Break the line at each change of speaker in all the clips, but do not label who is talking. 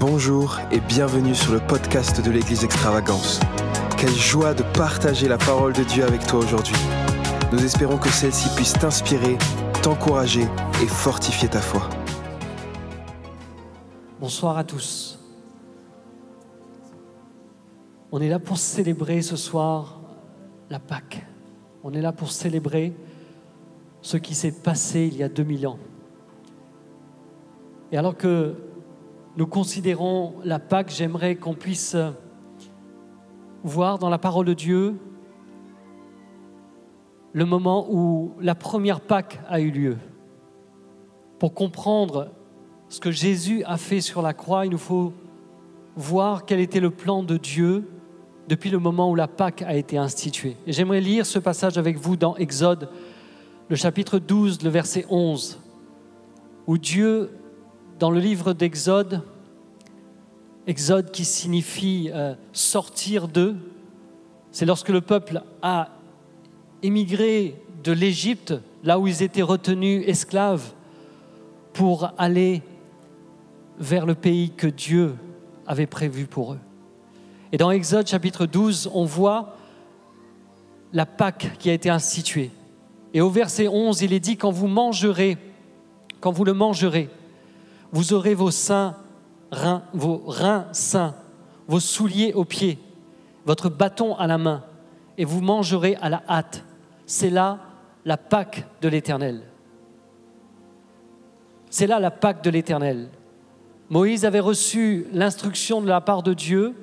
Bonjour et bienvenue sur le podcast de l'Église Extravagance. Quelle joie de partager la parole de Dieu avec toi aujourd'hui. Nous espérons que celle-ci puisse t'inspirer, t'encourager et fortifier ta foi.
Bonsoir à tous. On est là pour célébrer ce soir la Pâque. On est là pour célébrer ce qui s'est passé il y a 2000 ans. Et alors que nous considérons la Pâque, j'aimerais qu'on puisse voir dans la parole de Dieu le moment où la première Pâque a eu lieu. Pour comprendre ce que Jésus a fait sur la croix, il nous faut voir quel était le plan de Dieu depuis le moment où la Pâque a été instituée. J'aimerais lire ce passage avec vous dans Exode, le chapitre 12, le verset 11, où Dieu dans le livre d'Exode, Exode qui signifie euh, sortir d'eux, c'est lorsque le peuple a émigré de l'Égypte, là où ils étaient retenus esclaves, pour aller vers le pays que Dieu avait prévu pour eux. Et dans Exode chapitre 12, on voit la Pâque qui a été instituée. Et au verset 11, il est dit, quand vous mangerez, quand vous le mangerez, vous aurez vos reins, vos reins sains, vos souliers aux pieds, votre bâton à la main, et vous mangerez à la hâte. C'est là la Pâque de l'Éternel. C'est là la Pâque de l'Éternel. Moïse avait reçu l'instruction de la part de Dieu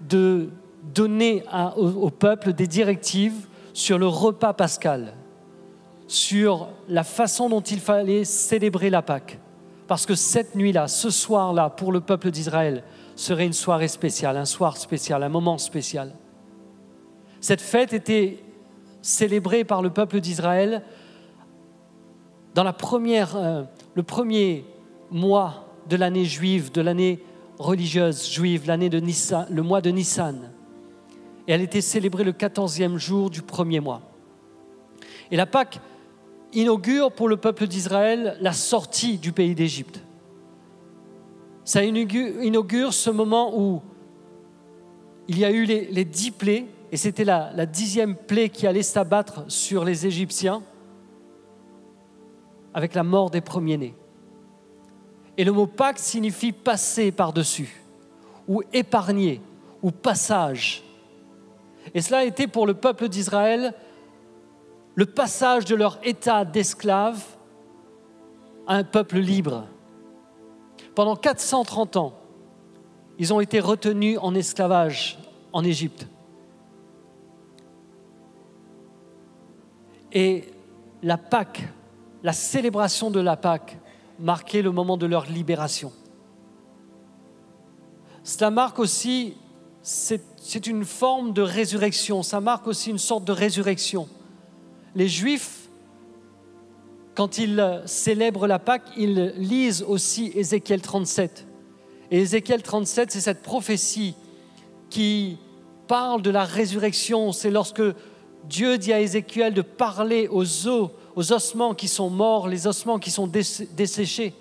de donner au peuple des directives sur le repas pascal, sur la façon dont il fallait célébrer la Pâque. Parce que cette nuit-là, ce soir-là, pour le peuple d'Israël, serait une soirée spéciale, un soir spécial, un moment spécial. Cette fête était célébrée par le peuple d'Israël dans la première, euh, le premier mois de l'année juive, de l'année religieuse juive, l'année de Nissan, le mois de Nissan. Et elle était célébrée le quatorzième jour du premier mois. Et la Pâque inaugure pour le peuple d'Israël la sortie du pays d'Égypte. Ça inaugure ce moment où il y a eu les, dix plaies, et c'était la, la dixième plaie qui allait s'abattre sur les Égyptiens avec la mort des premiers-nés. Et le mot Pâques signifie passer par-dessus, ou épargner, ou passage. Et cela a été pour le peuple d'Israël le passage de leur état d'esclave à un peuple libre. Pendant 430 ans, ils ont été retenus en esclavage en Égypte. Et la Pâque, la célébration de la Pâque, marquait le moment de leur libération. Cela marque aussi, c'est une forme de résurrection, ça marque aussi une sorte de résurrection les Juifs, quand ils célèbrent la Pâque, ils lisent aussi Ézéchiel 37. Et Ézéchiel 37, c'est cette prophétie qui parle de la résurrection. C'est lorsque Dieu dit à Ézéchiel de parler aux os, aux ossements qui sont morts, les ossements qui sont desséchés.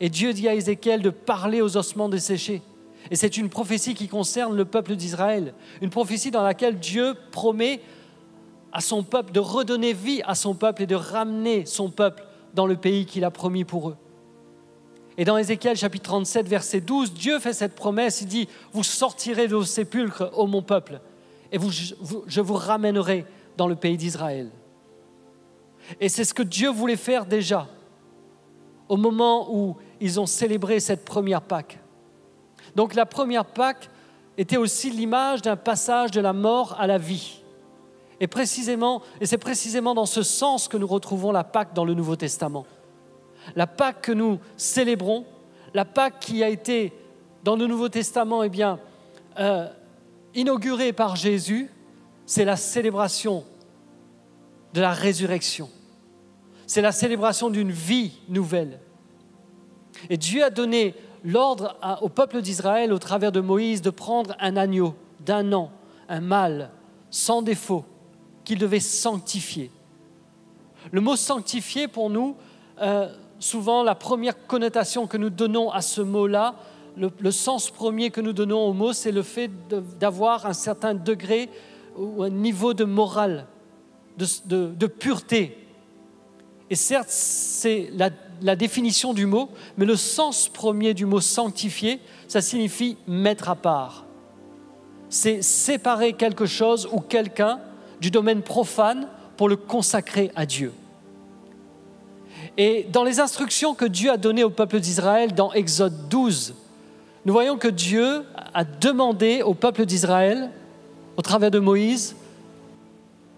Et Dieu dit à Ézéchiel de parler aux ossements desséchés. Et c'est une prophétie qui concerne le peuple d'Israël. Une prophétie dans laquelle Dieu promet à son peuple, de redonner vie à son peuple et de ramener son peuple dans le pays qu'il a promis pour eux. Et dans Ézéchiel chapitre 37, verset 12, Dieu fait cette promesse, il dit, vous sortirez de vos sépulcres, ô mon peuple, et je vous ramènerai dans le pays d'Israël. Et c'est ce que Dieu voulait faire déjà au moment où ils ont célébré cette première Pâque. Donc la première Pâque était aussi l'image d'un passage de la mort à la vie. Et c'est précisément dans ce sens que nous retrouvons la Pâque dans le Nouveau Testament. La Pâque que nous célébrons, la Pâque qui a été dans le Nouveau Testament, eh bien, euh, inaugurée par Jésus, c'est la célébration de la résurrection. C'est la célébration d'une vie nouvelle. Et Dieu a donné l'ordre au peuple d'Israël, au travers de Moïse, de prendre un agneau d'un an, un mâle, sans défaut, qu'il devait sanctifier. Le mot sanctifier, pour nous, euh, souvent la première connotation que nous donnons à ce mot-là, le, sens premier que nous donnons au mot, c'est le fait d'avoir un certain degré ou un niveau de morale, de, pureté. Et certes, c'est la, la définition du mot, mais le sens premier du mot sanctifié, ça signifie mettre à part. C'est séparer quelque chose ou quelqu'un du domaine profane pour le consacrer à Dieu. Et dans les instructions que Dieu a données au peuple d'Israël dans Exode 12, nous voyons que Dieu a demandé au peuple d'Israël, au travers de Moïse,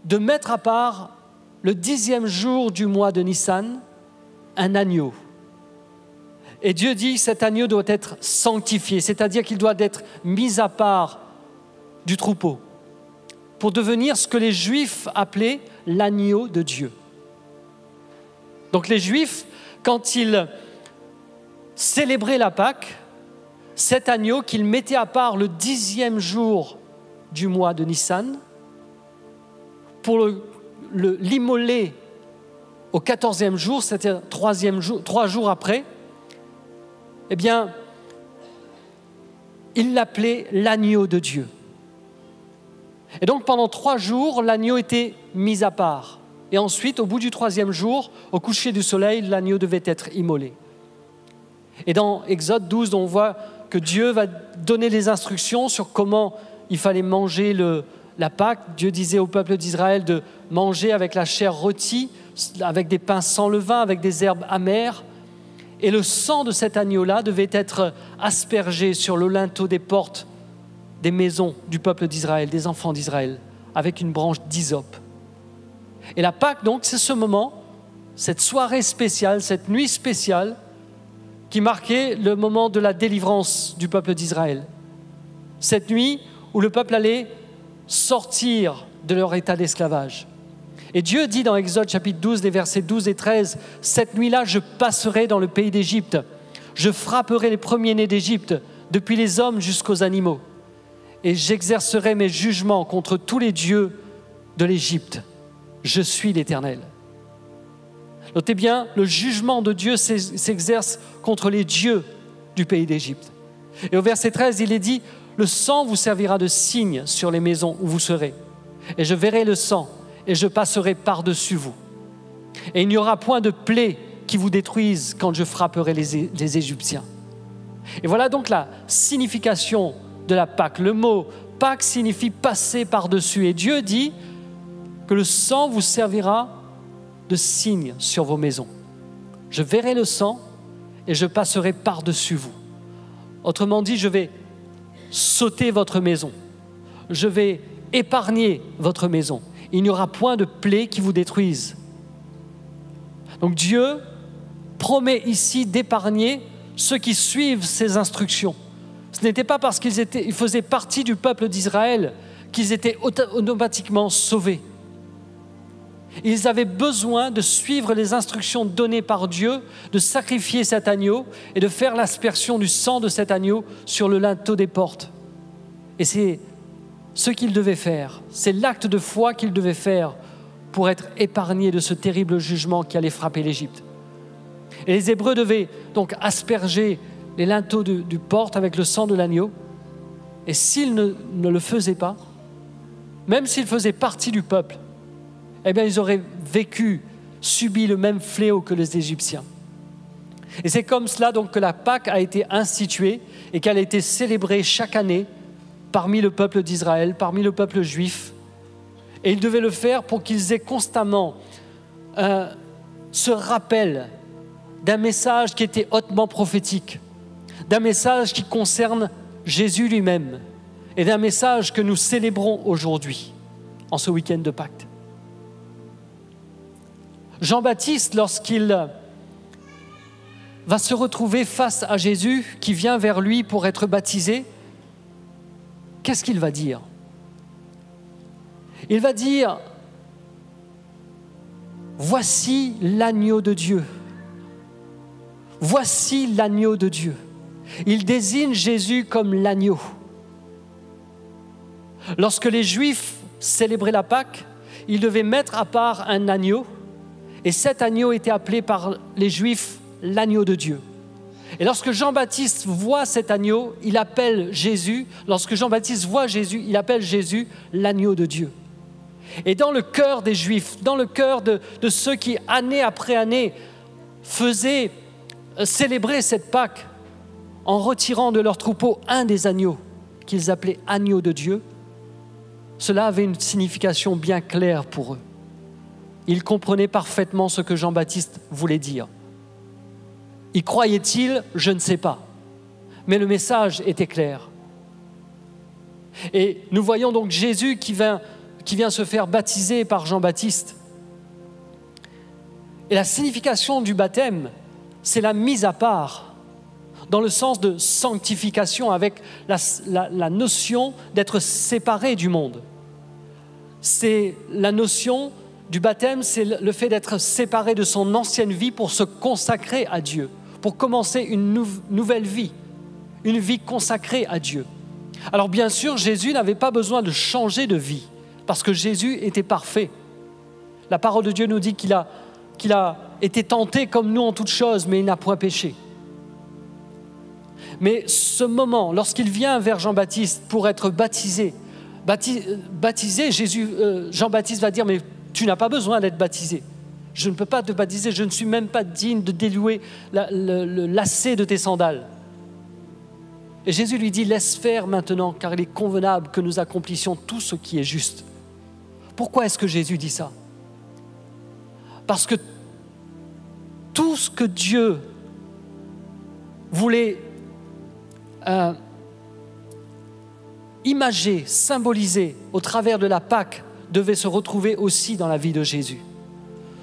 de mettre à part le dixième jour du mois de Nissan un agneau. Et Dieu dit, cet agneau doit être sanctifié, c'est-à-dire qu'il doit être mis à part du troupeau pour devenir ce que les Juifs appelaient l'agneau de Dieu. Donc les Juifs, quand ils célébraient la Pâque, cet agneau qu'ils mettaient à part le dixième jour du mois de Nissan, pour l'immoler au quatorzième jour, c'est-à-dire jour, trois jours après, eh bien, ils l'appelaient l'agneau de Dieu. Et donc pendant trois jours, l'agneau était mis à part. Et ensuite, au bout du troisième jour, au coucher du soleil, l'agneau devait être immolé. Et dans Exode 12, on voit que Dieu va donner les instructions sur comment il fallait manger la Pâque. Dieu disait au peuple d'Israël de manger avec la chair rôtie, avec des pains sans levain, avec des herbes amères. Et le sang de cet agneau-là devait être aspergé sur le linteau des portes des maisons du peuple d'Israël, des enfants d'Israël, avec une branche d'hysope. Et la Pâque, donc, c'est ce moment, cette soirée spéciale, cette nuit spéciale, qui marquait le moment de la délivrance du peuple d'Israël. Cette nuit où le peuple allait sortir de leur état d'esclavage. Et Dieu dit dans Exode chapitre 12, les versets 12 et 13, Cette nuit-là, je passerai dans le pays d'Égypte, je frapperai les premiers-nés d'Égypte, depuis les hommes jusqu'aux animaux et j'exercerai mes jugements contre tous les dieux de l'Égypte. Je suis l'Éternel. Notez bien, le jugement de Dieu s'exerce contre les dieux du pays d'Égypte. Et au verset 13, il est dit, le sang vous servira de signe sur les maisons où vous serez. Et je verrai le sang, et je passerai par-dessus vous. Et il n'y aura point de plaie qui vous détruise quand je frapperai les, les Égyptiens. Et voilà donc la signification de la Pâque. Le mot Pâque signifie passer par-dessus. Et Dieu dit que le sang vous servira de signe sur vos maisons. Je verrai le sang et je passerai par-dessus vous. Autrement dit, je vais sauter votre maison. Je vais épargner votre maison. Il n'y aura point de plaie qui vous détruise. Donc Dieu promet ici d'épargner ceux qui suivent ses instructions. Ce n'était pas parce qu'ils faisaient partie du peuple d'Israël qu'ils étaient automatiquement sauvés. Ils avaient besoin de suivre les instructions données par Dieu, de sacrifier cet agneau et de faire l'aspersion du sang de cet agneau sur le linteau des portes. Et c'est ce qu'ils devaient faire, c'est l'acte de foi qu'ils devaient faire pour être épargnés de ce terrible jugement qui allait frapper l'Égypte. Et les Hébreux devaient donc asperger les linteaux du, porte avec le sang de l'agneau. Et s'ils ne, le faisaient pas, même s'ils faisaient partie du peuple, eh bien, ils auraient vécu, subi le même fléau que les Égyptiens. Et c'est comme cela donc que la Pâque a été instituée et qu'elle a été célébrée chaque année parmi le peuple d'Israël, parmi le peuple juif. Et ils devaient le faire pour qu'ils aient constamment euh, ce rappel d'un message qui était hautement prophétique d'un message qui concerne Jésus lui-même et d'un message que nous célébrons aujourd'hui, en ce week-end de Pâques. Jean-Baptiste, lorsqu'il va se retrouver face à Jésus qui vient vers lui pour être baptisé, qu'est-ce qu'il va dire? Il va dire, voici l'agneau de Dieu. Voici l'agneau de Dieu. Il désigne Jésus comme l'agneau. Lorsque les Juifs célébraient la Pâque, ils devaient mettre à part un agneau, et cet agneau était appelé par les Juifs l'agneau de Dieu. Et lorsque Jean-Baptiste voit cet agneau, il appelle Jésus, lorsque Jean-Baptiste voit Jésus, il appelle Jésus l'agneau de Dieu. Et dans le cœur des Juifs, dans le cœur de, ceux qui, année après année, faisaient euh, célébrer cette Pâque en retirant de leur troupeau un des agneaux qu'ils appelaient agneau de Dieu, cela avait une signification bien claire pour eux. Ils comprenaient parfaitement ce que Jean-Baptiste voulait dire. Y croyait-il Je ne sais pas. Mais le message était clair. Et nous voyons donc Jésus qui vient se faire baptiser par Jean-Baptiste. Et la signification du baptême, c'est la mise à part, dans le sens de sanctification, avec la, notion d'être séparé du monde. C'est la notion du baptême, c'est le fait d'être séparé de son ancienne vie pour se consacrer à Dieu, pour commencer une nouvelle vie, une vie consacrée à Dieu. Alors bien sûr, Jésus n'avait pas besoin de changer de vie, parce que Jésus était parfait. La parole de Dieu nous dit qu'il a, qu'il a été tenté comme nous en toutes choses, mais il n'a point péché. Mais ce moment, lorsqu'il vient vers Jean-Baptiste pour être baptisé, baptisé, euh, Jean-Baptiste va dire, mais tu n'as pas besoin d'être baptisé. Je ne peux pas te baptiser, je ne suis même pas digne de délouer le, lacet de tes sandales. Et Jésus lui dit, laisse faire maintenant, car il est convenable que nous accomplissions tout ce qui est juste. Pourquoi est-ce que Jésus dit ça? Parce que tout ce que Dieu voulait euh, imager, symboliser au travers de la Pâque devait se retrouver aussi dans la vie de Jésus.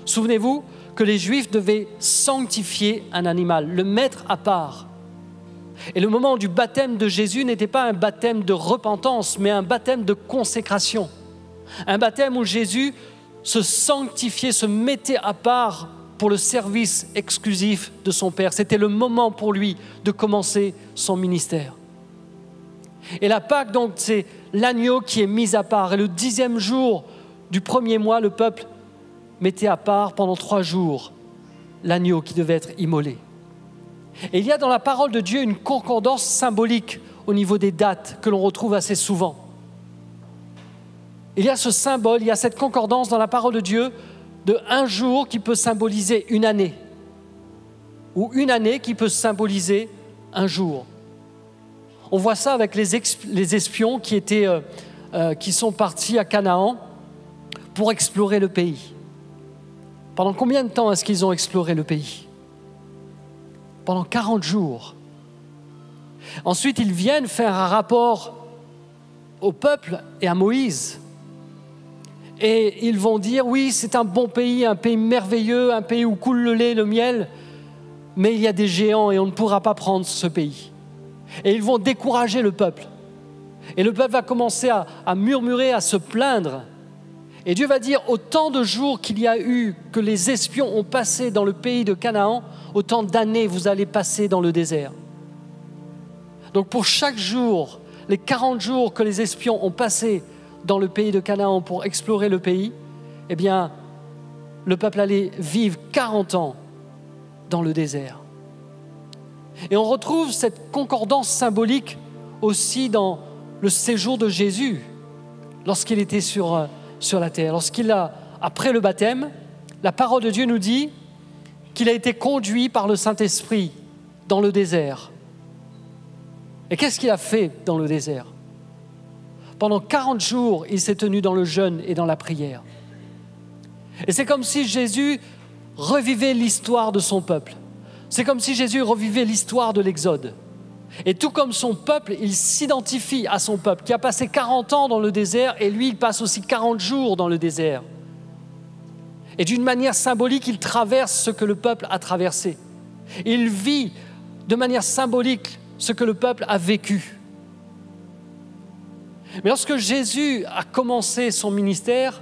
Souvenez-vous que les Juifs devaient sanctifier un animal, le mettre à part. Et le moment du baptême de Jésus n'était pas un baptême de repentance, mais un baptême de consécration. Un baptême où Jésus se sanctifiait, se mettait à part pour le service exclusif de son Père. C'était le moment pour lui de commencer son ministère. Et la Pâque, donc, c'est l'agneau qui est mis à part. Et le dixième jour du premier mois, le peuple mettait à part pendant trois jours l'agneau qui devait être immolé. Et il y a dans la parole de Dieu une concordance symbolique au niveau des dates que l'on retrouve assez souvent. Il y a ce symbole, il y a cette concordance dans la parole de Dieu de un jour qui peut symboliser une année, ou une année qui peut symboliser un jour. On voit ça avec les, espions qui, étaient, euh, euh, qui sont partis à Canaan pour explorer le pays. Pendant combien de temps est-ce qu'ils ont exploré le pays? Pendant 40 jours. Ensuite, ils viennent faire un rapport au peuple et à Moïse. Et ils vont dire, oui, c'est un bon pays, un pays merveilleux, un pays où coule le lait, le miel, mais il y a des géants et on ne pourra pas prendre ce pays. Et ils vont décourager le peuple. Et le peuple va commencer à, murmurer, à se plaindre. Et Dieu va dire, autant de jours qu'il y a eu que les espions ont passé dans le pays de Canaan, autant d'années vous allez passer dans le désert. Donc pour chaque jour, les 40 jours que les espions ont passé dans le pays de Canaan pour explorer le pays, eh bien, le peuple allait vivre 40 ans dans le désert. Et on retrouve cette concordance symbolique aussi dans le séjour de Jésus lorsqu'il était sur, euh, sur la terre. Lorsqu'il a, après le baptême, la parole de Dieu nous dit qu'il a été conduit par le Saint-Esprit dans le désert. Et qu'est-ce qu'il a fait dans le désert? Pendant 40 jours, il s'est tenu dans le jeûne et dans la prière. Et c'est comme si Jésus revivait l'histoire de son peuple. C'est comme si Jésus revivait l'histoire de l'Exode. Et tout comme son peuple, il s'identifie à son peuple qui a passé 40 ans dans le désert et lui, il passe aussi 40 jours dans le désert. Et d'une manière symbolique, il traverse ce que le peuple a traversé. Il vit de manière symbolique ce que le peuple a vécu. Mais lorsque Jésus a commencé son ministère,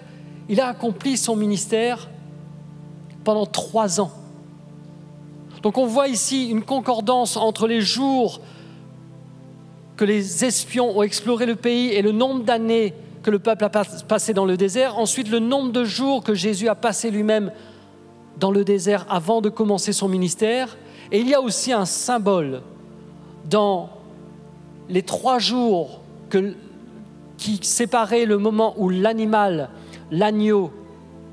il a accompli son ministère pendant trois ans. Donc on voit ici une concordance entre les jours que les espions ont exploré le pays et le nombre d'années que le peuple a passé dans le désert, ensuite le nombre de jours que Jésus a passé lui-même dans le désert avant de commencer son ministère, Et il y a aussi un symbole dans les trois jours qui séparaient le moment où l'animal, l'agneau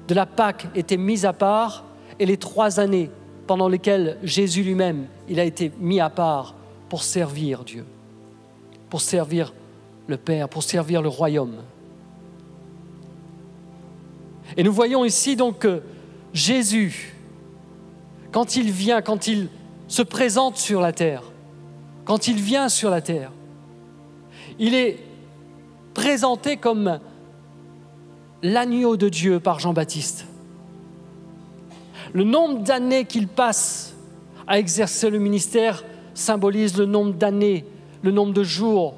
de la Pâque était mis à part et les trois années pendant lesquelles Jésus lui-même, il a été mis à part pour servir Dieu, pour servir le Père, pour servir le royaume. Et nous voyons ici donc que Jésus, quand il vient, quand il se présente sur la terre, quand il vient sur la terre, il est présenté comme l'agneau de Dieu par Jean-Baptiste. Le nombre d'années qu'il passe à exercer le ministère symbolise le nombre d'années, le nombre de jours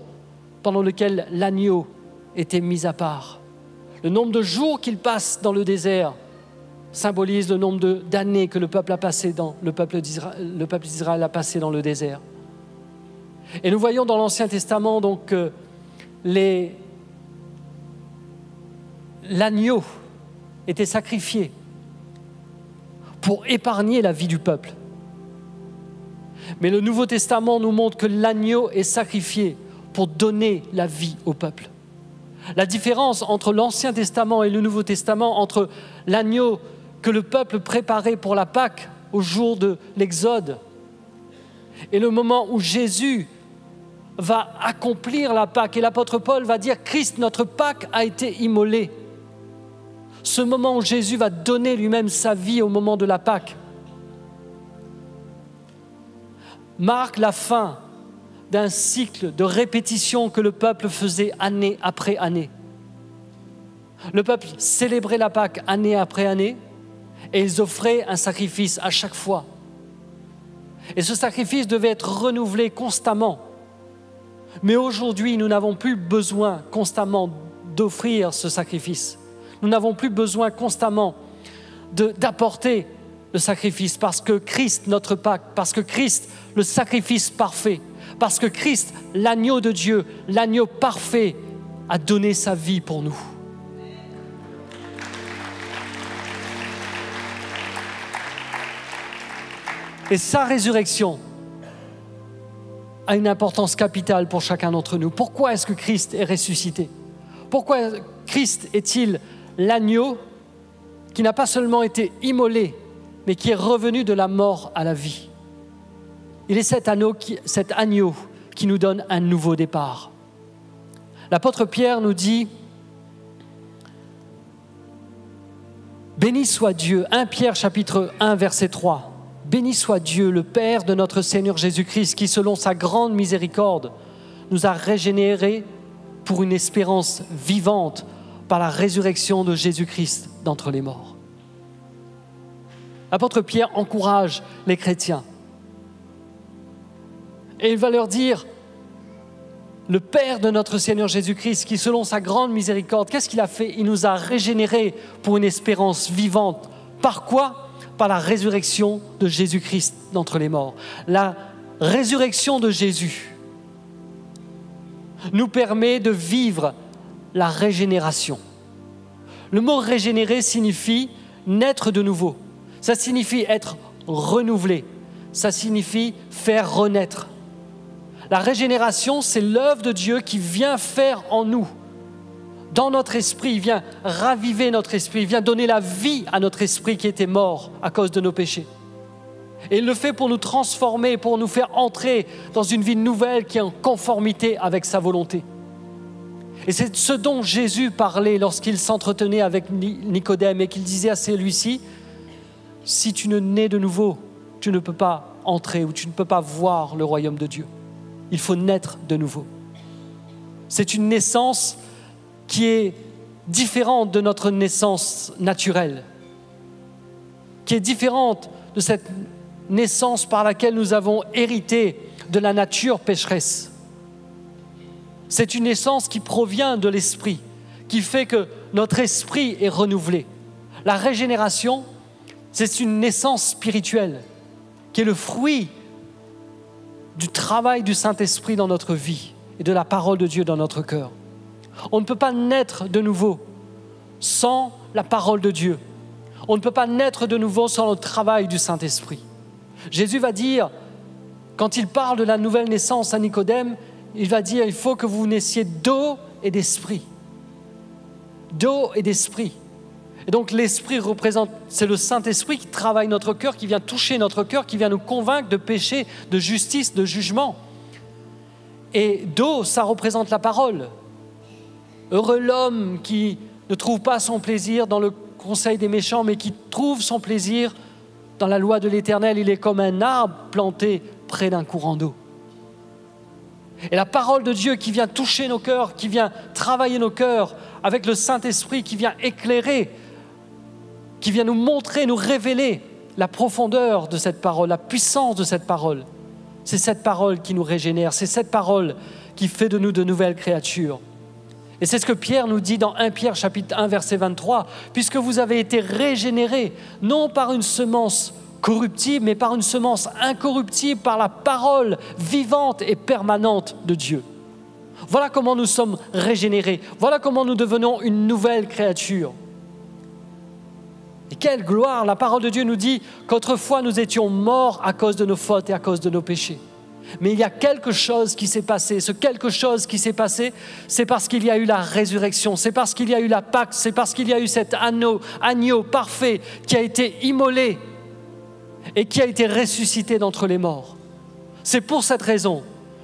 pendant lesquels l'agneau était mis à part. Le nombre de jours qu'il passe dans le désert symbolise le nombre d'années que le peuple a passé dans le peuple d'Israël a passé dans le désert. Et nous voyons dans l'Ancien Testament donc que l'agneau était sacrifié pour épargner la vie du peuple. Mais le Nouveau Testament nous montre que l'agneau est sacrifié pour donner la vie au peuple. La différence entre l'Ancien Testament et le Nouveau Testament, entre l'agneau que le peuple préparait pour la Pâque au jour de l'Exode et le moment où Jésus va accomplir la Pâque. Et l'apôtre Paul va dire, Christ, notre Pâque, a été immolé. Ce moment où Jésus va donner lui-même sa vie au moment de la Pâque marque la fin d'un cycle de répétition que le peuple faisait année après année. Le peuple célébrait la Pâque année après année et ils offraient un sacrifice à chaque fois. Et ce sacrifice devait être renouvelé constamment. Mais aujourd'hui, nous n'avons plus besoin constamment d'offrir ce sacrifice. Nous n'avons plus besoin constamment d'apporter le sacrifice parce que Christ, notre Pâque, parce que Christ, le sacrifice parfait, parce que Christ, l'agneau de Dieu, l'agneau parfait, a donné sa vie pour nous. Et sa résurrection, a une importance capitale pour chacun d'entre nous. Pourquoi est-ce que Christ est ressuscité? Pourquoi Christ est-il l'agneau qui n'a pas seulement été immolé, mais qui est revenu de la mort à la vie Il est cet agneau qui, qui nous donne un nouveau départ. L'apôtre Pierre nous dit, Béni soit Dieu, 1 Pierre chapitre 1 verset 3. Béni soit Dieu, le Père de notre Seigneur Jésus-Christ, qui, selon sa grande miséricorde, nous a régénérés pour une espérance vivante par la résurrection de Jésus-Christ d'entre les morts. L'apôtre Pierre encourage les chrétiens. Et il va leur dire, le Père de notre Seigneur Jésus-Christ, qui selon sa grande miséricorde, qu'est-ce qu'il a fait? Il nous a régénérés pour une espérance vivante. Par quoi? Par la résurrection de Jésus-Christ d'entre les morts. La résurrection de Jésus nous permet de vivre la régénération. Le mot régénérer signifie naître de nouveau. Ça signifie être renouvelé. Ça signifie faire renaître. La régénération, c'est l'œuvre de Dieu qui vient faire en nous dans notre esprit, il vient raviver notre esprit, il vient donner la vie à notre esprit qui était mort à cause de nos péchés. Et il le fait pour nous transformer, pour nous faire entrer dans une vie nouvelle qui est en conformité avec sa volonté. Et c'est ce dont Jésus parlait lorsqu'il s'entretenait avec Nicodème et qu'il disait à celui-ci, si tu ne nais de nouveau, tu ne peux pas entrer ou tu ne peux pas voir le royaume de Dieu. Il faut naître de nouveau. C'est une naissance qui est différente de notre naissance naturelle, qui est différente de cette naissance par laquelle nous avons hérité de la nature pécheresse. C'est une naissance qui provient de l'esprit, qui fait que notre esprit est renouvelé. La régénération, c'est une naissance spirituelle qui est le fruit du travail du Saint-Esprit dans notre vie et de la parole de Dieu dans notre cœur. On ne peut pas naître de nouveau sans la parole de Dieu. On ne peut pas naître de nouveau sans le travail du Saint-Esprit. Jésus va dire, quand il parle de la nouvelle naissance à Nicodème, il va dire, il faut que vous naissiez d'eau et d'esprit. D'eau et d'esprit. Et donc l'esprit représente, c'est le Saint-Esprit qui travaille notre cœur, qui vient toucher notre cœur, qui vient nous convaincre de péché, de justice, de jugement. Et d'eau, ça représente la parole. Heureux l'homme qui ne trouve pas son plaisir dans le conseil des méchants, mais qui trouve son plaisir dans la loi de l'Éternel. Il est comme un arbre planté près d'un courant d'eau. Et la parole de Dieu qui vient toucher nos cœurs, qui vient travailler nos cœurs, avec le Saint-Esprit qui vient éclairer, qui vient nous montrer, nous révéler la profondeur de cette parole, la puissance de cette parole. C'est cette parole qui nous régénère, c'est cette parole qui fait de nous de nouvelles créatures. Et c'est ce que Pierre nous dit dans 1 Pierre chapitre 1 verset 23, puisque vous avez été régénérés, non par une semence corruptible, mais par une semence incorruptible, par la parole vivante et permanente de Dieu. Voilà comment nous sommes régénérés, voilà comment nous devenons une nouvelle créature. Et quelle gloire La parole de Dieu nous dit qu'autrefois nous étions morts à cause de nos fautes et à cause de nos péchés. Mais il y a quelque chose qui s'est passé. Ce quelque chose qui s'est passé, c'est parce qu'il y a eu la résurrection, c'est parce qu'il y a eu la Pâque, c'est parce qu'il y a eu cet agneau, agneau parfait qui a été immolé et qui a été ressuscité d'entre les morts. C'est pour cette raison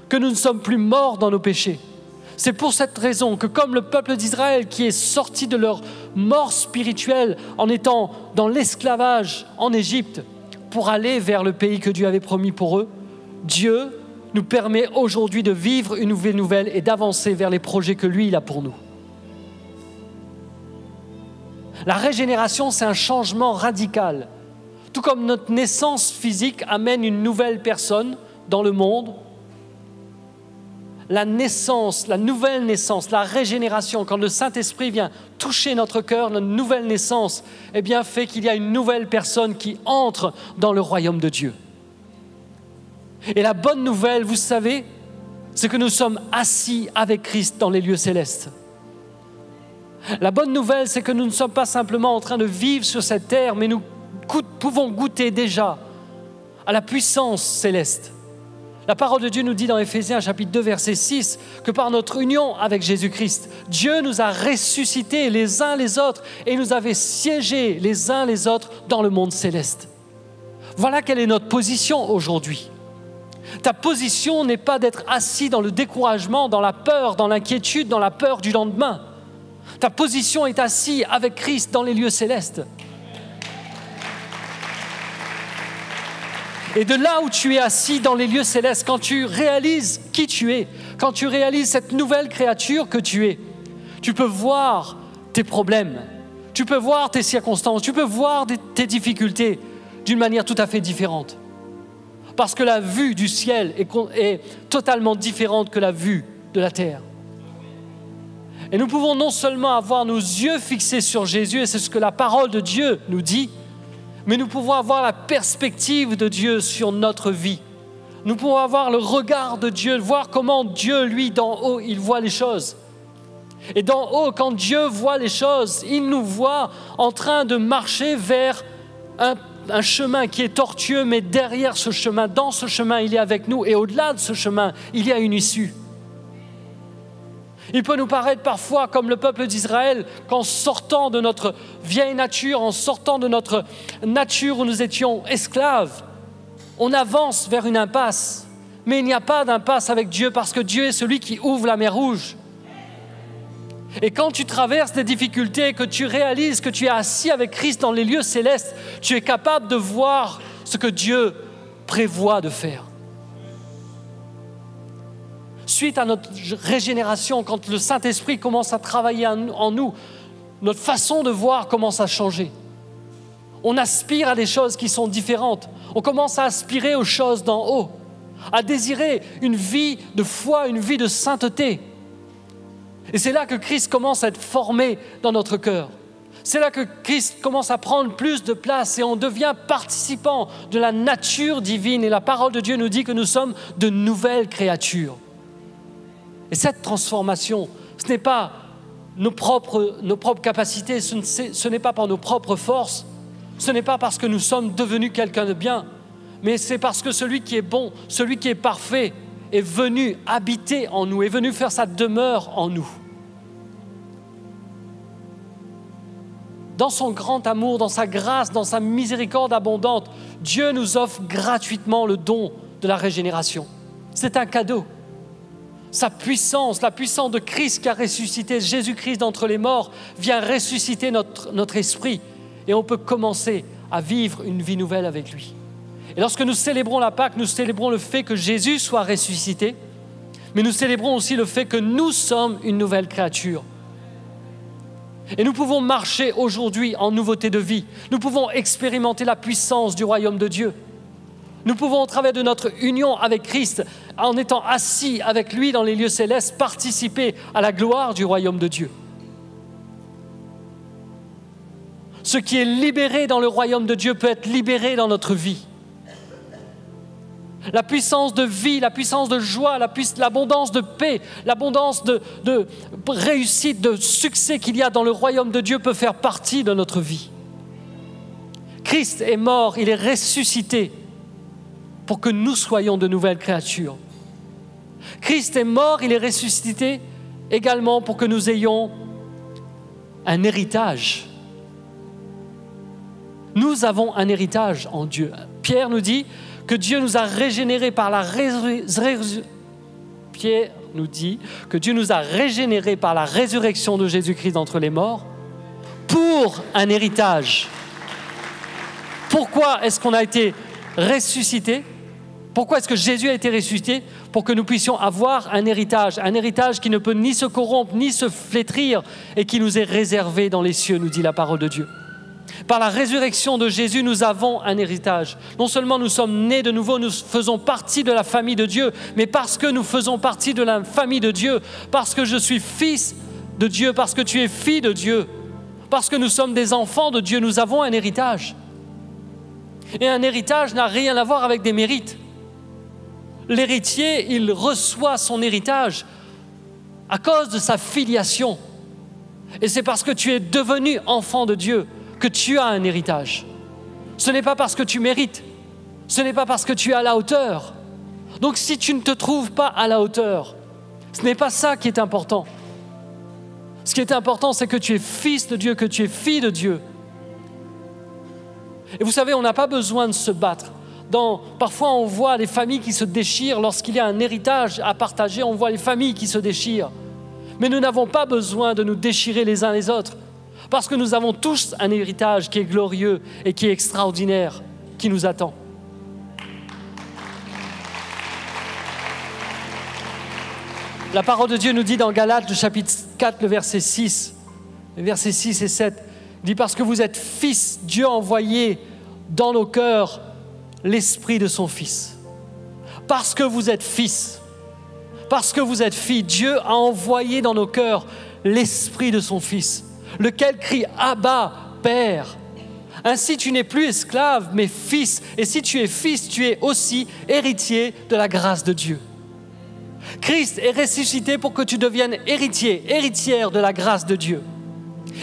que nous ne sommes plus morts dans nos péchés. C'est pour cette raison que comme le peuple d'Israël qui est sorti de leur mort spirituelle en étant dans l'esclavage en Égypte pour aller vers le pays que Dieu avait promis pour eux, Dieu nous permet aujourd'hui de vivre une nouvelle nouvelle et d'avancer vers les projets que lui, il a pour nous. La régénération, c'est un changement radical. Tout comme notre naissance physique amène une nouvelle personne dans le monde, la naissance, la nouvelle naissance, la régénération, quand le Saint-Esprit vient toucher notre cœur, notre nouvelle naissance, eh bien, fait qu'il y a une nouvelle personne qui entre dans le royaume de Dieu. Et la bonne nouvelle, vous savez, c'est que nous sommes assis avec Christ dans les lieux célestes. La bonne nouvelle, c'est que nous ne sommes pas simplement en train de vivre sur cette terre, mais nous pouvons goûter déjà à la puissance céleste. La parole de Dieu nous dit dans Éphésiens chapitre 2 verset 6 que par notre union avec Jésus-Christ, Dieu nous a ressuscités les uns les autres et nous avait siégés les uns les autres dans le monde céleste. Voilà quelle est notre position aujourd'hui. Ta position n'est pas d'être assis dans le découragement, dans la peur, dans l'inquiétude, dans la peur du lendemain. Ta position est assis avec Christ dans les lieux célestes. Et de là où tu es assis dans les lieux célestes, quand tu réalises qui tu es, quand tu réalises cette nouvelle créature que tu es, tu peux voir tes problèmes, tu peux voir tes circonstances, tu peux voir tes difficultés d'une manière tout à fait différente. Parce que la vue du ciel est, totalement différente que la vue de la terre. Et nous pouvons non seulement avoir nos yeux fixés sur Jésus, et c'est ce que la parole de Dieu nous dit, mais nous pouvons avoir la perspective de Dieu sur notre vie. Nous pouvons avoir le regard de Dieu, voir comment Dieu, lui, d'en haut, il voit les choses. Et d'en haut, quand Dieu voit les choses, il nous voit en train de marcher vers un, un, chemin qui est tortueux, mais derrière ce chemin, dans ce chemin, il est avec nous. Et au-delà de ce chemin, il y a une issue. Il peut nous paraître parfois comme le peuple d'Israël qu'en sortant de notre vieille nature, en sortant de notre nature où nous étions esclaves, on avance vers une impasse. Mais il n'y a pas d'impasse avec Dieu parce que Dieu est celui qui ouvre la mer rouge. Et quand tu traverses des difficultés, que tu réalises que tu es assis avec Christ dans les lieux célestes, tu es capable de voir ce que Dieu prévoit de faire suite à notre régénération, quand le Saint-Esprit commence à travailler en nous, notre façon de voir commence à changer. On aspire à des choses qui sont différentes. On commence à aspirer aux choses d'en haut, à désirer une vie de foi, une vie de sainteté. Et c'est là que Christ commence à être formé dans notre cœur. C'est là que Christ commence à prendre plus de place et on devient participant de la nature divine. Et la parole de Dieu nous dit que nous sommes de nouvelles créatures. Et cette transformation, ce n'est pas nos propres, nos propres capacités, ce n'est pas par nos propres forces, ce n'est pas parce que nous sommes devenus quelqu'un de bien, mais c'est parce que celui qui est bon, celui qui est parfait, est venu habiter en nous, est venu faire sa demeure en nous. Dans son grand amour, dans sa grâce, dans sa miséricorde abondante, Dieu nous offre gratuitement le don de la régénération. C'est un cadeau. Sa puissance, la puissance de Christ qui a ressuscité Jésus-Christ d'entre les morts, vient ressusciter notre, notre esprit et on peut commencer à vivre une vie nouvelle avec lui. Et lorsque nous célébrons la Pâque, nous célébrons le fait que Jésus soit ressuscité, mais nous célébrons aussi le fait que nous sommes une nouvelle créature. Et nous pouvons marcher aujourd'hui en nouveauté de vie. Nous pouvons expérimenter la puissance du royaume de Dieu. Nous pouvons, au travers de notre union avec Christ, en étant assis avec lui dans les lieux célestes, participer à la gloire du royaume de Dieu. Ce qui est libéré dans le royaume de Dieu peut être libéré dans notre vie. La puissance de vie, la puissance de joie, l'abondance de paix, l'abondance de, réussite, de succès qu'il y a dans le royaume de Dieu peut faire partie de notre vie. Christ est mort, il est ressuscité pour que nous soyons de nouvelles créatures. Christ est mort, il est ressuscité également pour que nous ayons un héritage. Nous avons un héritage en Dieu. Pierre nous dit, que Dieu nous a régénérés par la résurrection. Pierre nous dit que Dieu nous a régénérés par la résurrection de Jésus-Christ d'entre les morts pour un héritage. Pourquoi est-ce qu'on a été ressuscité? Pourquoi est-ce que Jésus a été ressuscité Pour que nous puissions avoir un héritage, un héritage qui ne peut ni se corrompre, ni se flétrir, et qui nous est réservé dans les cieux, nous dit la parole de Dieu. Par la résurrection de Jésus, nous avons un héritage. Non seulement nous sommes nés de nouveau, nous faisons partie de la famille de Dieu, mais parce que nous faisons partie de la famille de Dieu, parce que je suis fils de Dieu, parce que tu es fille de Dieu, parce que nous sommes des enfants de Dieu, nous avons un héritage. Et un héritage n'a rien à voir avec des mérites. L'héritier, il reçoit son héritage à cause de sa filiation. Et c'est parce que tu es devenu enfant de Dieu que tu as un héritage. Ce n'est pas parce que tu mérites, ce n'est pas parce que tu es à la hauteur. Donc si tu ne te trouves pas à la hauteur, ce n'est pas ça qui est important. Ce qui est important, c'est que tu es fils de Dieu, que tu es fille de Dieu. Et vous savez, on n'a pas besoin de se battre. Parfois, on voit les familles qui se déchirent lorsqu'il y a un héritage à partager. On voit les familles qui se déchirent. Mais nous n'avons pas besoin de nous déchirer les uns les autres. Parce que nous avons tous un héritage qui est glorieux et qui est extraordinaire, qui nous attend. La parole de Dieu nous dit dans Galates, le chapitre 4, le verset 6, le verset 6 et 7, il dit parce que vous êtes fils, Dieu envoyé dans nos cœurs l'esprit de son fils. Parce que vous êtes fils, parce que vous êtes fille, Dieu a envoyé dans nos cœurs l'esprit de son fils lequel crie Abba, Père. Ainsi tu n'es plus esclave, mais fils. Et si tu es fils, tu es aussi héritier de la grâce de Dieu. Christ est ressuscité pour que tu deviennes héritier, héritière de la grâce de Dieu.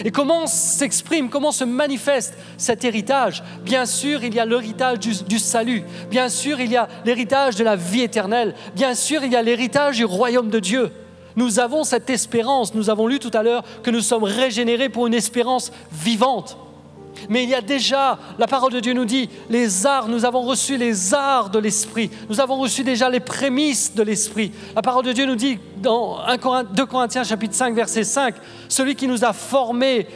Et comment s'exprime, comment se manifeste cet héritage? Bien sûr, il y a l'héritage du, salut. Bien sûr, il y a l'héritage de la vie éternelle. Bien sûr, il y a l'héritage du royaume de Dieu. Nous avons cette espérance. Nous avons lu tout à l'heure que nous sommes régénérés pour une espérance vivante. Mais il y a déjà, la parole de Dieu nous dit, les arts, nous avons reçu les arts de l'esprit. Nous avons reçu déjà les prémices de l'esprit. La parole de Dieu nous dit dans 2 Corinthiens chapitre 5 verset 5, celui qui nous a formés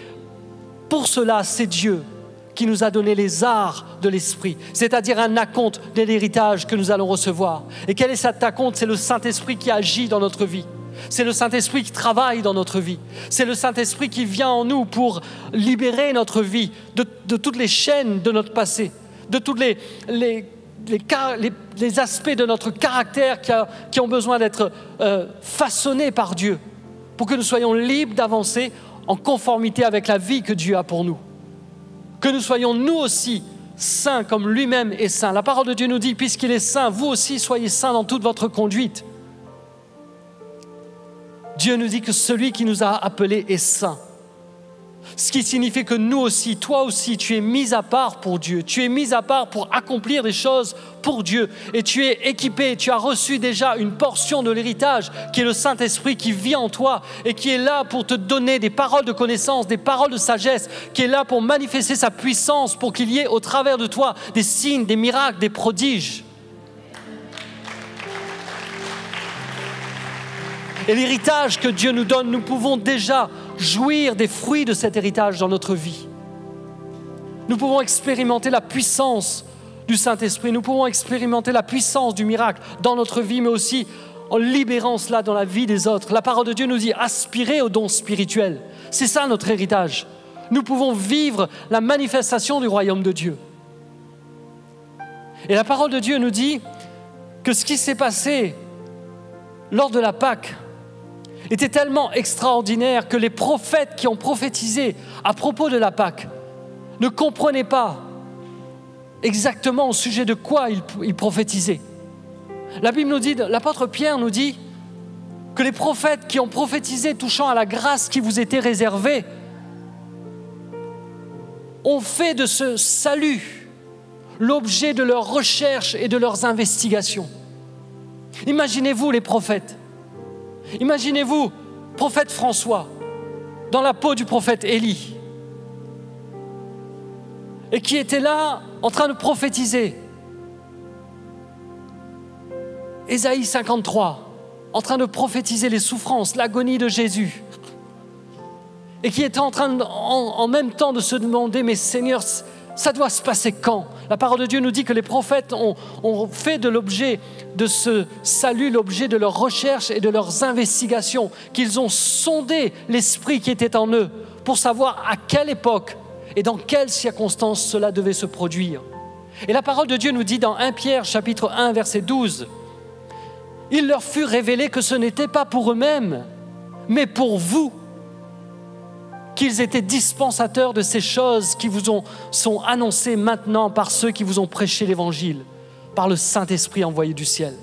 pour cela, c'est Dieu qui nous a donné les arts de l'esprit, c'est-à-dire un acompte de l'héritage que nous allons recevoir. Et quel est cet acompte? C'est le Saint-Esprit qui agit dans notre vie. C'est le Saint-Esprit qui travaille dans notre vie. C'est le Saint-Esprit qui vient en nous pour libérer notre vie de, toutes les chaînes de notre passé, de tous les, aspects de notre caractère qui, ont besoin d'être euh, façonnés par Dieu, pour que nous soyons libres d'avancer en conformité avec la vie que Dieu a pour nous. Que nous soyons nous aussi saints comme lui-même est saint. La parole de Dieu nous dit, puisqu'il est saint, vous aussi soyez saints dans toute votre conduite. Dieu nous dit que celui qui nous a appelés est saint. Ce qui signifie que nous aussi, toi aussi, tu es mis à part pour Dieu. Tu es mis à part pour accomplir des choses pour Dieu. Et tu es équipé, tu as reçu déjà une portion de l'héritage qui est le Saint-Esprit qui vit en toi et qui est là pour te donner des paroles de connaissance, des paroles de sagesse, qui est là pour manifester sa puissance, pour qu'il y ait au travers de toi des signes, des miracles, des prodiges. Et l'héritage que Dieu nous donne, nous pouvons déjà jouir des fruits de cet héritage dans notre vie. Nous pouvons expérimenter la puissance du Saint-Esprit, nous pouvons expérimenter la puissance du miracle dans notre vie, mais aussi en libérant cela dans la vie des autres. La parole de Dieu nous dit aspirer aux dons spirituels. C'est ça notre héritage. Nous pouvons vivre la manifestation du royaume de Dieu. Et la parole de Dieu nous dit que ce qui s'est passé lors de la Pâque, était tellement extraordinaire que les prophètes qui ont prophétisé à propos de la Pâque ne comprenaient pas exactement au sujet de quoi ils, prophétisaient. La Bible nous dit, l'apôtre Pierre nous dit que les prophètes qui ont prophétisé touchant à la grâce qui vous était réservée ont fait de ce salut l'objet de leurs recherches et de leurs investigations. Imaginez-vous les prophètes Imaginez-vous, prophète François, dans la peau du prophète Élie, et qui était là en train de prophétiser. Ésaïe 53, en train de prophétiser les souffrances, l'agonie de Jésus, et qui était en train en, même temps de se demander, mais Seigneur, ça doit se passer quand? La parole de Dieu nous dit que les prophètes ont, fait de l'objet de ce salut l'objet de leurs recherches et de leurs investigations, qu'ils ont sondé l'esprit qui était en eux pour savoir à quelle époque et dans quelles circonstances cela devait se produire. Et la parole de Dieu nous dit dans 1 Pierre chapitre 1 verset 12, Il leur fut révélé que ce n'était pas pour eux-mêmes, mais pour vous qu'ils étaient dispensateurs de ces choses qui vous ont, sont annoncées maintenant par ceux qui vous ont prêché l'Évangile, par le Saint-Esprit envoyé du ciel.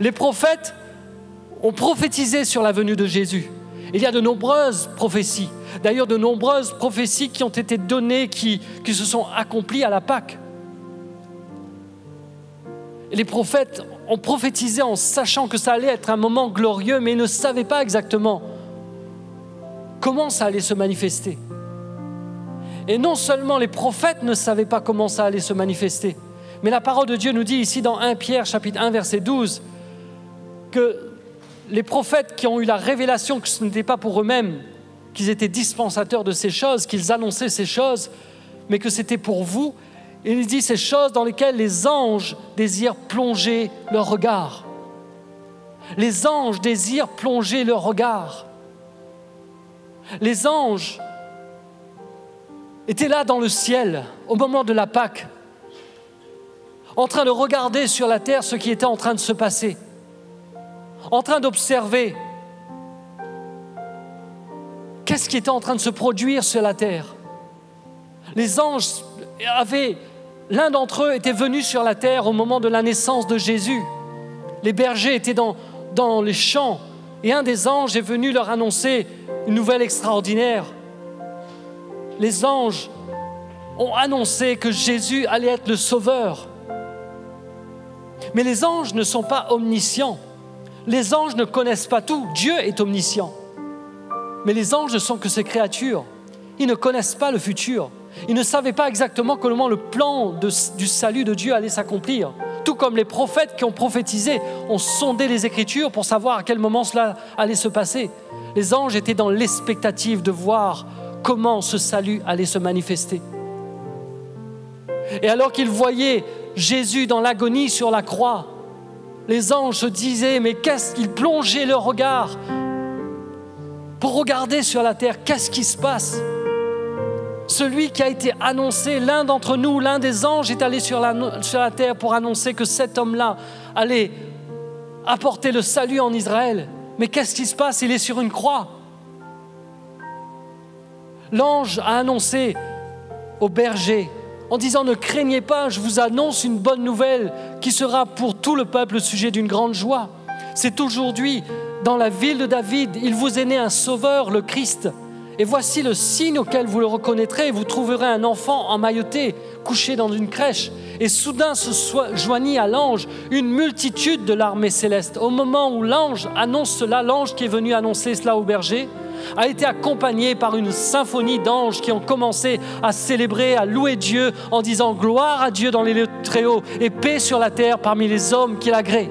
Les prophètes ont prophétisé sur la venue de Jésus. Il y a de nombreuses prophéties, d'ailleurs de nombreuses prophéties qui ont été données, qui, qui se sont accomplies à la Pâque. les prophètes ont prophétisé en sachant que ça allait être un moment glorieux, mais ils ne savaient pas exactement comment ça allait se manifester. Et non seulement les prophètes ne savaient pas comment ça allait se manifester, mais la parole de Dieu nous dit ici dans 1 Pierre chapitre 1 verset 12 que les prophètes qui ont eu la révélation que ce n'était pas pour eux-mêmes qu'ils étaient dispensateurs de ces choses, qu'ils annonçaient ces choses, mais que c'était pour vous. Il dit ces choses dans lesquelles les anges désirent plonger leur regard. Les anges désirent plonger leur regard. Les anges étaient là dans le ciel au moment de la Pâque, en train de regarder sur la terre ce qui était en train de se passer, en train d'observer qu'est-ce qui était en train de se produire sur la terre. Les anges avaient, l'un d'entre eux était venu sur la terre au moment de la naissance de Jésus. Les bergers étaient dans, dans les champs et un des anges est venu leur annoncer une nouvelle extraordinaire. Les anges ont annoncé que Jésus allait être le sauveur. Mais les anges ne sont pas omniscients. Les anges ne connaissent pas tout. Dieu est omniscient. Mais les anges ne sont que ces créatures. Ils ne connaissent pas le futur. Ils ne savaient pas exactement comment le plan du salut de Dieu allait s'accomplir. Tout comme les prophètes qui ont prophétisé ont sondé les Écritures pour savoir à quel moment cela allait se passer. Les anges étaient dans l'expectative de voir comment ce salut allait se manifester. Et alors qu'ils voyaient Jésus dans l'agonie sur la croix, les anges se disaient, mais qu'est-ce qu'ils plongeaient leur regard pour regarder sur la terre, qu'est-ce qui se passe? Celui qui a été annoncé, l'un d'entre nous, l'un des anges est allé sur la, terre pour annoncer que cet homme-là allait apporter le salut en Israël. Mais qu'est-ce qui se passe? Il est sur une croix. L'ange a annoncé au berger en disant ne craignez pas, je vous annonce une bonne nouvelle qui sera pour tout le peuple le sujet d'une grande joie. C'est aujourd'hui dans la ville de David, il vous est né un sauveur, le Christ, Et voici le signe auquel vous le reconnaîtrez. Vous trouverez un enfant emmailloté, couché dans une crèche. Et soudain se joignit à l'ange une multitude de l'armée céleste. Au moment où l'ange annonce cela, l'ange qui est venu annoncer cela au berger, a été accompagné par une symphonie d'anges qui ont commencé à célébrer, à louer Dieu en disant gloire à Dieu dans les lieux très hauts et paix sur la terre parmi les hommes qu'il agrée.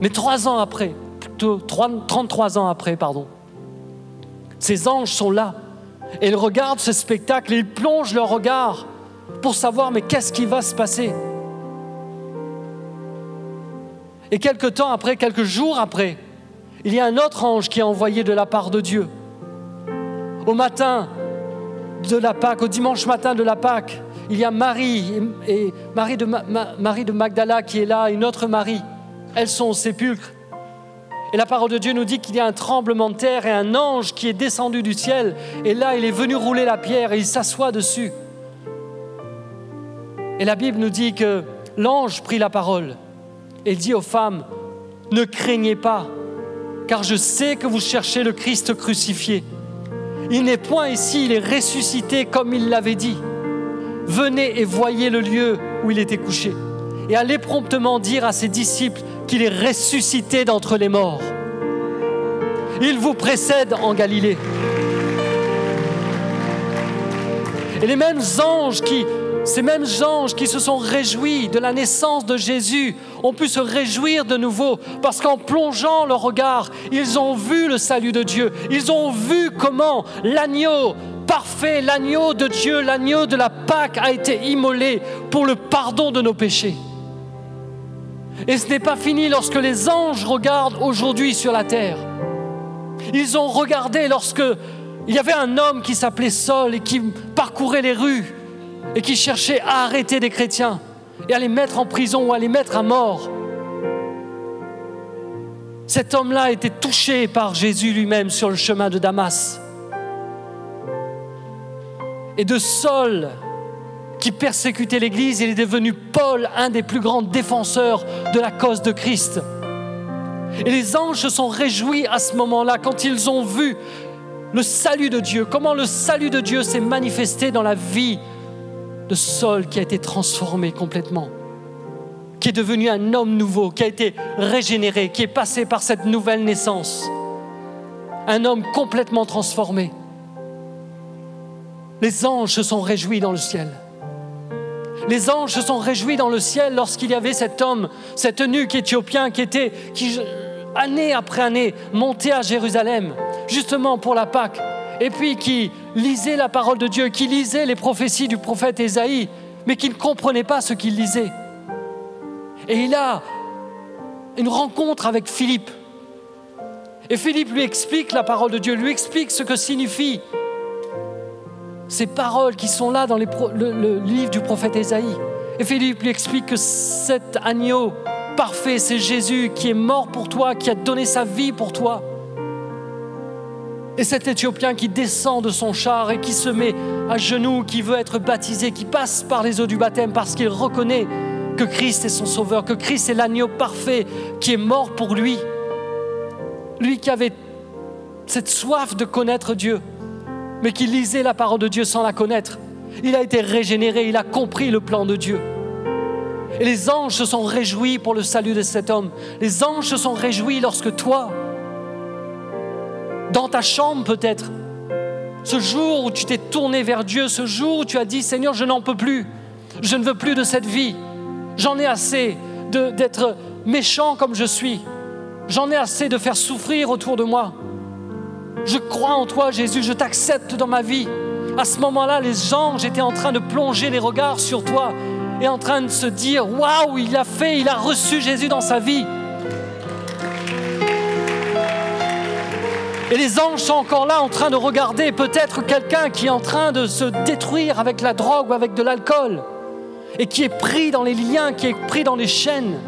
Mais trois ans après, plutôt 33 ans après, pardon, ces anges sont là et ils regardent ce spectacle et ils plongent leur regard pour savoir mais qu'est-ce qui va se passer? Et quelques temps après, quelques jours après, il y a un autre ange qui est envoyé de la part de Dieu. Au matin de la Pâque, au dimanche matin de la Pâque, il y a Marie et, de Magdala qui est là, une autre Marie. Elles sont au sépulcre. Et la parole de Dieu nous dit qu'il y a un tremblement de terre et un ange qui est descendu du ciel. Et là, il est venu rouler la pierre et il s'assoit dessus. Et la Bible nous dit que l'ange prit la parole et dit aux femmes, ne craignez pas, car je sais que vous cherchez le Christ crucifié. Il n'est point ici, il est ressuscité comme il l'avait dit. Venez et voyez le lieu où il était couché. Et allez promptement dire à ses disciples qu'il est ressuscité d'entre les morts. Il vous précède en Galilée. Et les mêmes anges qui, ces mêmes anges qui se sont réjouis de la naissance de Jésus ont pu se réjouir de nouveau parce qu'en plongeant leur regard, ils ont vu le salut de Dieu. Ils ont vu comment l'agneau parfait, l'agneau de Dieu, l'agneau de la Pâque a été immolé pour le pardon de nos péchés. Et ce n'est pas fini lorsque les anges regardent aujourd'hui sur la terre. Ils ont regardé lorsque il y avait un homme qui s'appelait Saul et qui parcourait les rues et qui cherchait à arrêter des chrétiens et à les mettre en prison ou à les mettre à mort. Cet homme-là a été touché par Jésus lui-même sur le chemin de Damas. Et de Saul, qui persécutait l'Église, il est devenu Paul, un des plus grands défenseurs de la cause de Christ. Et les anges se sont réjouis à ce moment-là quand ils ont vu le salut de Dieu, comment le salut de Dieu s'est manifesté dans la vie de Saul qui a été transformé complètement, qui est devenu un homme nouveau, qui a été régénéré, qui est passé par cette nouvelle naissance. Un homme complètement transformé. Les anges se sont réjouis dans le ciel. Les anges se sont réjouis dans le ciel lorsqu'il y avait cet homme, cet eunuque éthiopien qui était, qui, année après année, montait à Jérusalem, justement pour la Pâque, et puis qui lisait la parole de Dieu, qui lisait les prophéties du prophète Ésaïe, mais qui ne comprenait pas ce qu'il lisait. Et il a une rencontre avec Philippe. Et Philippe lui explique la parole de Dieu, lui explique ce que signifie ces paroles qui sont là dans le, le, livre du prophète Ésaïe. Et Philippe lui explique que cet agneau parfait, c'est Jésus qui est mort pour toi, qui a donné sa vie pour toi. Et cet Éthiopien qui descend de son char et qui se met à genoux, qui veut être baptisé, qui passe par les eaux du baptême parce qu'il reconnaît que Christ est son sauveur, que Christ est l'agneau parfait qui est mort pour lui. Lui qui avait cette soif de connaître Dieu mais qui lisait la parole de Dieu sans la connaître. Il a été régénéré, il a compris le plan de Dieu. Et les anges se sont réjouis pour le salut de cet homme. Les anges se sont réjouis lorsque toi, dans ta chambre peut-être, ce jour où tu t'es tourné vers Dieu, ce jour où tu as dit Seigneur, je n'en peux plus, je ne veux plus de cette vie, j'en ai assez d'être méchant comme je suis, j'en ai assez de faire souffrir autour de moi. Je crois en toi, Jésus, je t'accepte dans ma vie. À ce moment-là, les anges étaient en train de plonger les regards sur toi et en train de se dire Waouh, il a fait, il a reçu Jésus dans sa vie. Et les anges sont encore là en train de regarder peut-être quelqu'un qui est en train de se détruire avec la drogue ou avec de l'alcool et qui est pris dans les liens, qui est pris dans les chaînes.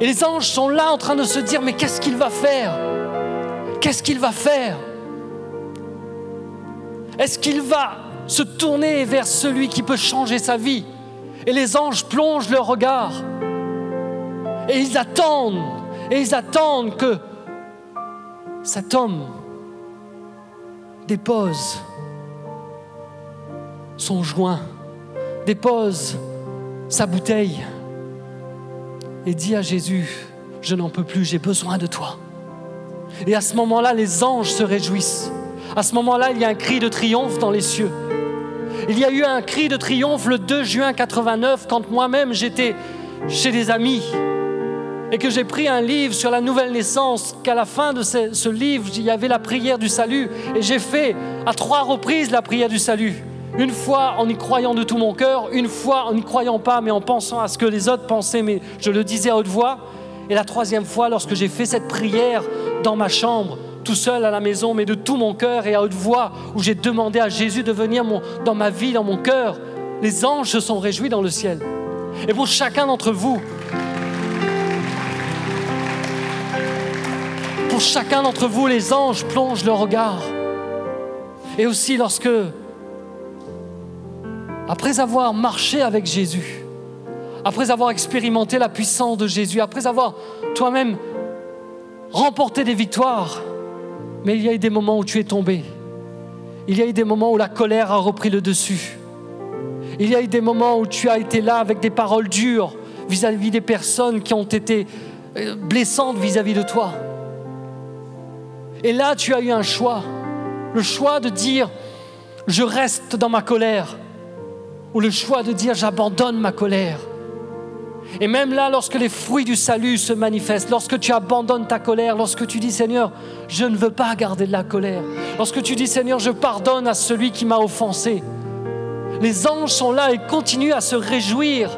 Et les anges sont là en train de se dire mais qu'est-ce qu'il va faire? Qu'est-ce qu'il va faire? Est-ce qu'il va se tourner vers celui qui peut changer sa vie? Et les anges plongent leur regard. Et ils attendent, et ils attendent que cet homme dépose son joint, dépose sa bouteille et dit à Jésus, je n'en peux plus, j'ai besoin de toi. Et à ce moment-là, les anges se réjouissent. À ce moment-là, il y a un cri de triomphe dans les cieux. Il y a eu un cri de triomphe le 2 juin 89 quand moi-même j'étais chez des amis et que j'ai pris un livre sur la nouvelle naissance, qu'à la fin de ce, livre, il y avait la prière du salut et j'ai fait à trois reprises la prière du salut. Une fois en y croyant de tout mon cœur, une fois en n'y croyant pas mais en pensant à ce que les autres pensaient, mais je le disais à haute voix. Et la troisième fois, lorsque j'ai fait cette prière dans ma chambre, tout seul à la maison, mais de tout mon cœur et à haute voix, où j'ai demandé à Jésus de venir dans ma vie, dans mon cœur, les anges se sont réjouis dans le ciel. Et pour chacun d'entre vous, pour chacun d'entre vous, les anges plongent leur regard. Et aussi lorsque, après avoir marché avec Jésus, après avoir expérimenté la puissance de Jésus, après avoir toi-même remporté des victoires, mais il y a eu des moments où tu es tombé. Il y a eu des moments où la colère a repris le dessus. Il y a eu des moments où tu as été là avec des paroles dures vis-à-vis des personnes qui ont été euh, blessantes vis-à-vis de toi. Et là, tu as eu un choix. Le choix de dire, je reste dans ma colère. Ou le choix de dire, j'abandonne ma colère. Et même là, lorsque les fruits du salut se manifestent, lorsque tu abandonnes ta colère, lorsque tu dis Seigneur, je ne veux pas garder de la colère, lorsque tu dis Seigneur, je pardonne à celui qui m'a offensé, les anges sont là et continuent à se réjouir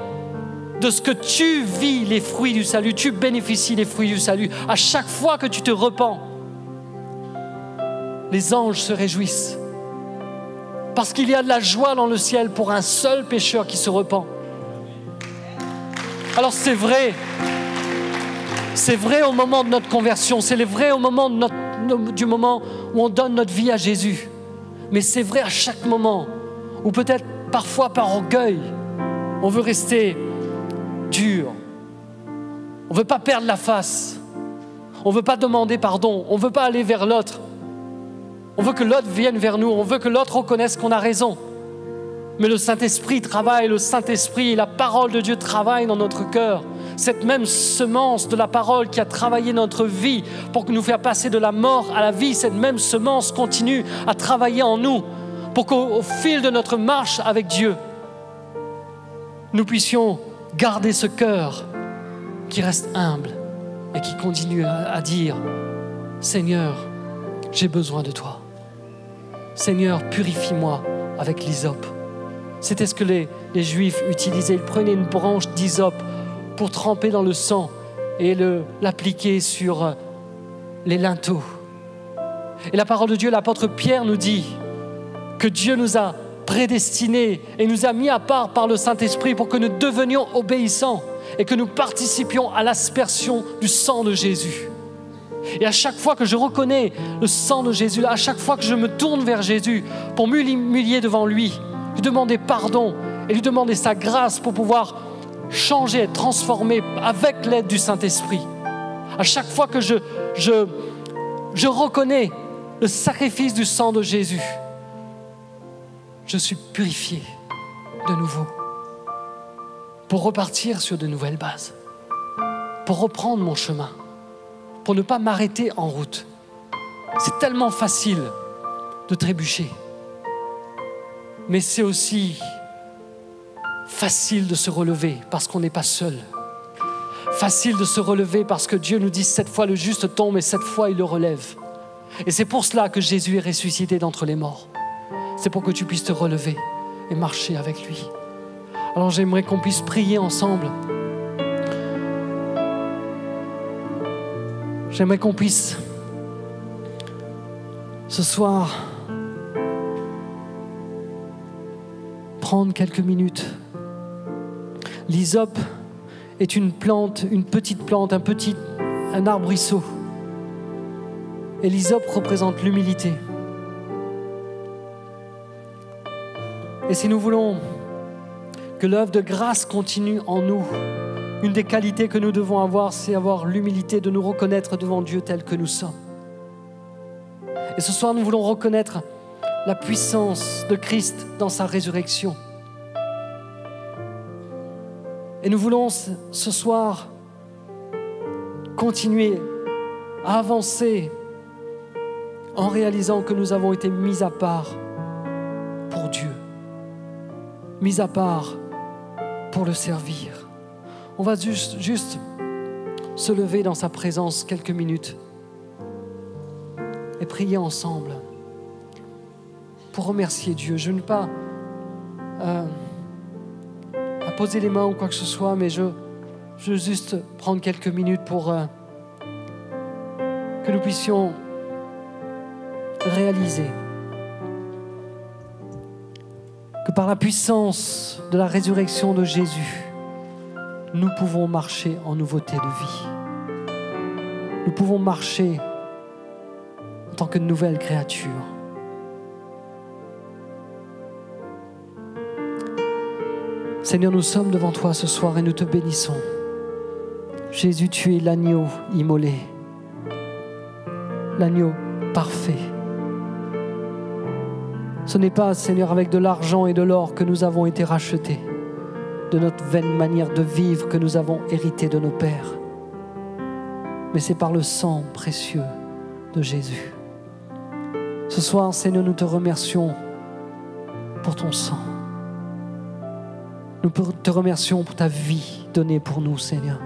de ce que tu vis les fruits du salut, tu bénéficies les fruits du salut. À chaque fois que tu te repens, les anges se réjouissent. Parce qu'il y a de la joie dans le ciel pour un seul pécheur qui se repent. Alors c'est vrai. C'est vrai au moment de notre conversion, c'est vrai au moment du moment où on donne notre vie à Jésus. Mais c'est vrai à chaque moment, ou peut-être parfois par orgueil, on veut rester dur. On ne veut pas perdre la face. On ne veut pas demander pardon. On ne veut pas aller vers l'autre. On veut que l'autre vienne vers nous. On veut que l'autre reconnaisse qu'on a raison. Mais le Saint-Esprit travaille, le Saint-Esprit la parole de Dieu travaillent dans notre cœur. Cette même semence de la parole qui a travaillé notre vie pour nous faire passer de la mort à la vie, cette même semence continue à travailler en nous pour qu'au fil de notre marche avec Dieu, nous puissions garder ce cœur qui reste humble et qui continue à, dire, Seigneur, j'ai besoin de toi. Seigneur, purifie-moi avec l'hysope. C'était ce que les, Juifs utilisaient. Ils prenaient une branche d'hysope pour tremper dans le sang et l'appliquer sur euh, les linteaux. Et la parole de Dieu, l'apôtre Pierre nous dit que Dieu nous a prédestinés et nous a mis à part par le Saint-Esprit pour que nous devenions obéissants et que nous participions à l'aspersion du sang de Jésus. Et à chaque fois que je reconnais le sang de Jésus, à chaque fois que je me tourne vers Jésus pour m'humilier devant lui, lui demander pardon et lui demander sa grâce pour pouvoir changer, être transformé avec l'aide du Saint-Esprit. À chaque fois que je, reconnais le sacrifice du sang de Jésus, je suis purifié de nouveau pour repartir sur de nouvelles bases, pour reprendre mon chemin, pour ne pas m'arrêter en route. C'est tellement facile de trébucher mais c'est aussi facile de se relever parce qu'on n'est pas seul. Facile de se relever parce que Dieu nous dit cette fois le juste tombe et cette fois il le relève. Et c'est pour cela que Jésus est ressuscité d'entre les morts. C'est pour que tu puisses te relever et marcher avec lui. Alors j'aimerais qu'on puisse prier ensemble. J'aimerais qu'on puisse ce soir prendre quelques minutes. L'hysope est une plante, une petite plante, un petit un arbrisseau. Et l'hysope représente l'humilité. Et si nous voulons que l'œuvre de grâce continue en nous, une des qualités que nous devons avoir, c'est avoir l'humilité de nous reconnaître devant Dieu tel que nous sommes. Et ce soir, nous voulons reconnaître la puissance de Christ dans sa résurrection. Et nous voulons ce soir continuer à avancer en réalisant que nous avons été mis à part pour Dieu, mis à part pour le servir. On va juste, se lever dans sa présence quelques minutes et prier ensemble pour remercier Dieu. Je ne veux pas euh, poser les mains ou quoi que ce soit, mais je, veux juste prendre quelques minutes pour euh, que nous puissions réaliser que par la puissance de la résurrection de Jésus, nous pouvons marcher en nouveauté de vie. Nous pouvons marcher en tant que nouvelle créature. Seigneur, nous sommes devant toi ce soir et nous te bénissons. Jésus, tu es l'agneau immolé, l'agneau parfait. Ce n'est pas, Seigneur, avec de l'argent et de l'or que nous avons été rachetés, de notre vaine manière de vivre que nous avons hérité de nos pères, mais c'est par le sang précieux de Jésus. Ce soir, Seigneur, nous te remercions pour ton sang. Nous te remercions pour ta vie donnée pour nous, Seigneur.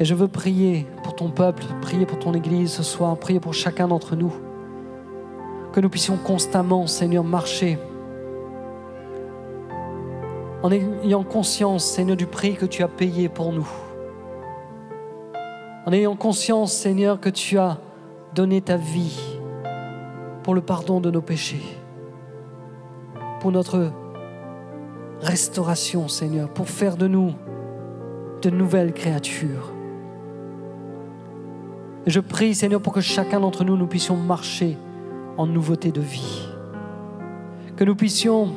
Et je veux prier pour ton peuple, prier pour ton Église ce soir, prier pour chacun d'entre nous. Que nous puissions constamment, Seigneur, marcher en ayant conscience, Seigneur, du prix que tu as payé pour nous. En ayant conscience, Seigneur, que tu as donné ta vie pour le pardon de nos péchés, pour notre restauration, Seigneur, pour faire de nous de nouvelles créatures. je prie, Seigneur, pour que chacun d'entre nous, nous puissions marcher en nouveauté de vie. Que nous puissions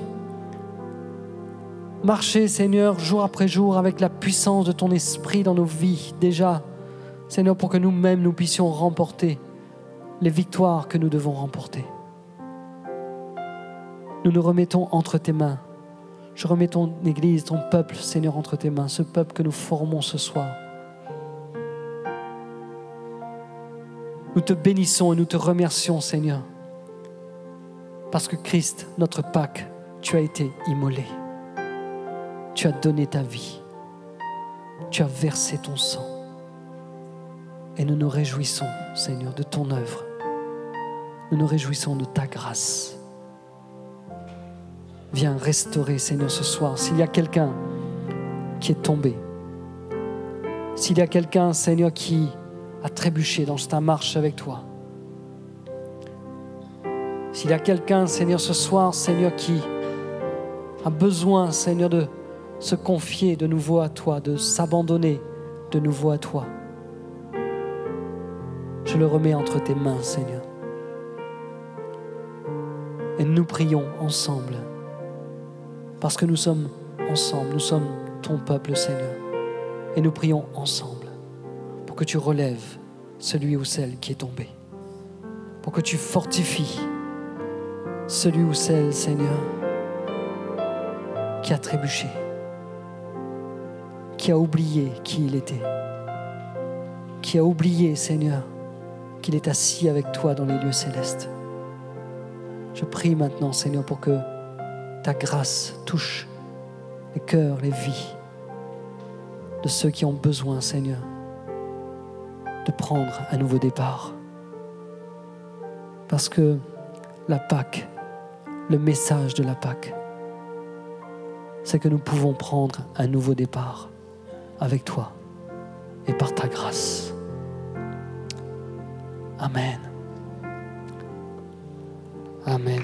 marcher, Seigneur, jour après jour avec la puissance de ton esprit dans nos vies. Déjà, Seigneur, pour que nous-mêmes, nous puissions remporter les victoires que nous devons remporter. Nous nous remettons entre tes mains. Je remets ton Église, ton peuple, Seigneur, entre tes mains, ce peuple que nous formons ce soir. Nous te bénissons et nous te remercions, Seigneur, parce que Christ, notre Pâque, tu as été immolé. Tu as donné ta vie. Tu as versé ton sang. Et nous nous réjouissons, Seigneur, de ton œuvre. Nous nous réjouissons de ta grâce. Viens restaurer, Seigneur, ce soir. S'il y a quelqu'un qui est tombé, s'il y a quelqu'un, Seigneur, qui a trébuché dans ta marche avec toi, s'il y a quelqu'un, Seigneur, ce soir, Seigneur, qui a besoin, Seigneur, de se confier de nouveau à toi, de s'abandonner de nouveau à toi, je le remets entre tes mains, Seigneur. Et nous prions ensemble parce que nous sommes ensemble, nous sommes ton peuple Seigneur. Et nous prions ensemble pour que tu relèves celui ou celle qui est tombé. Pour que tu fortifies celui ou celle, Seigneur, qui a trébuché, qui a oublié qui il était, qui a oublié, Seigneur, qu'il est assis avec toi dans les lieux célestes. Je prie maintenant, Seigneur, pour que ta grâce touche les cœurs, les vies de ceux qui ont besoin, Seigneur, de prendre un nouveau départ. Parce que la Pâque, le message de la Pâque, c'est que nous pouvons prendre un nouveau départ avec toi et par ta grâce. Amen. Amen.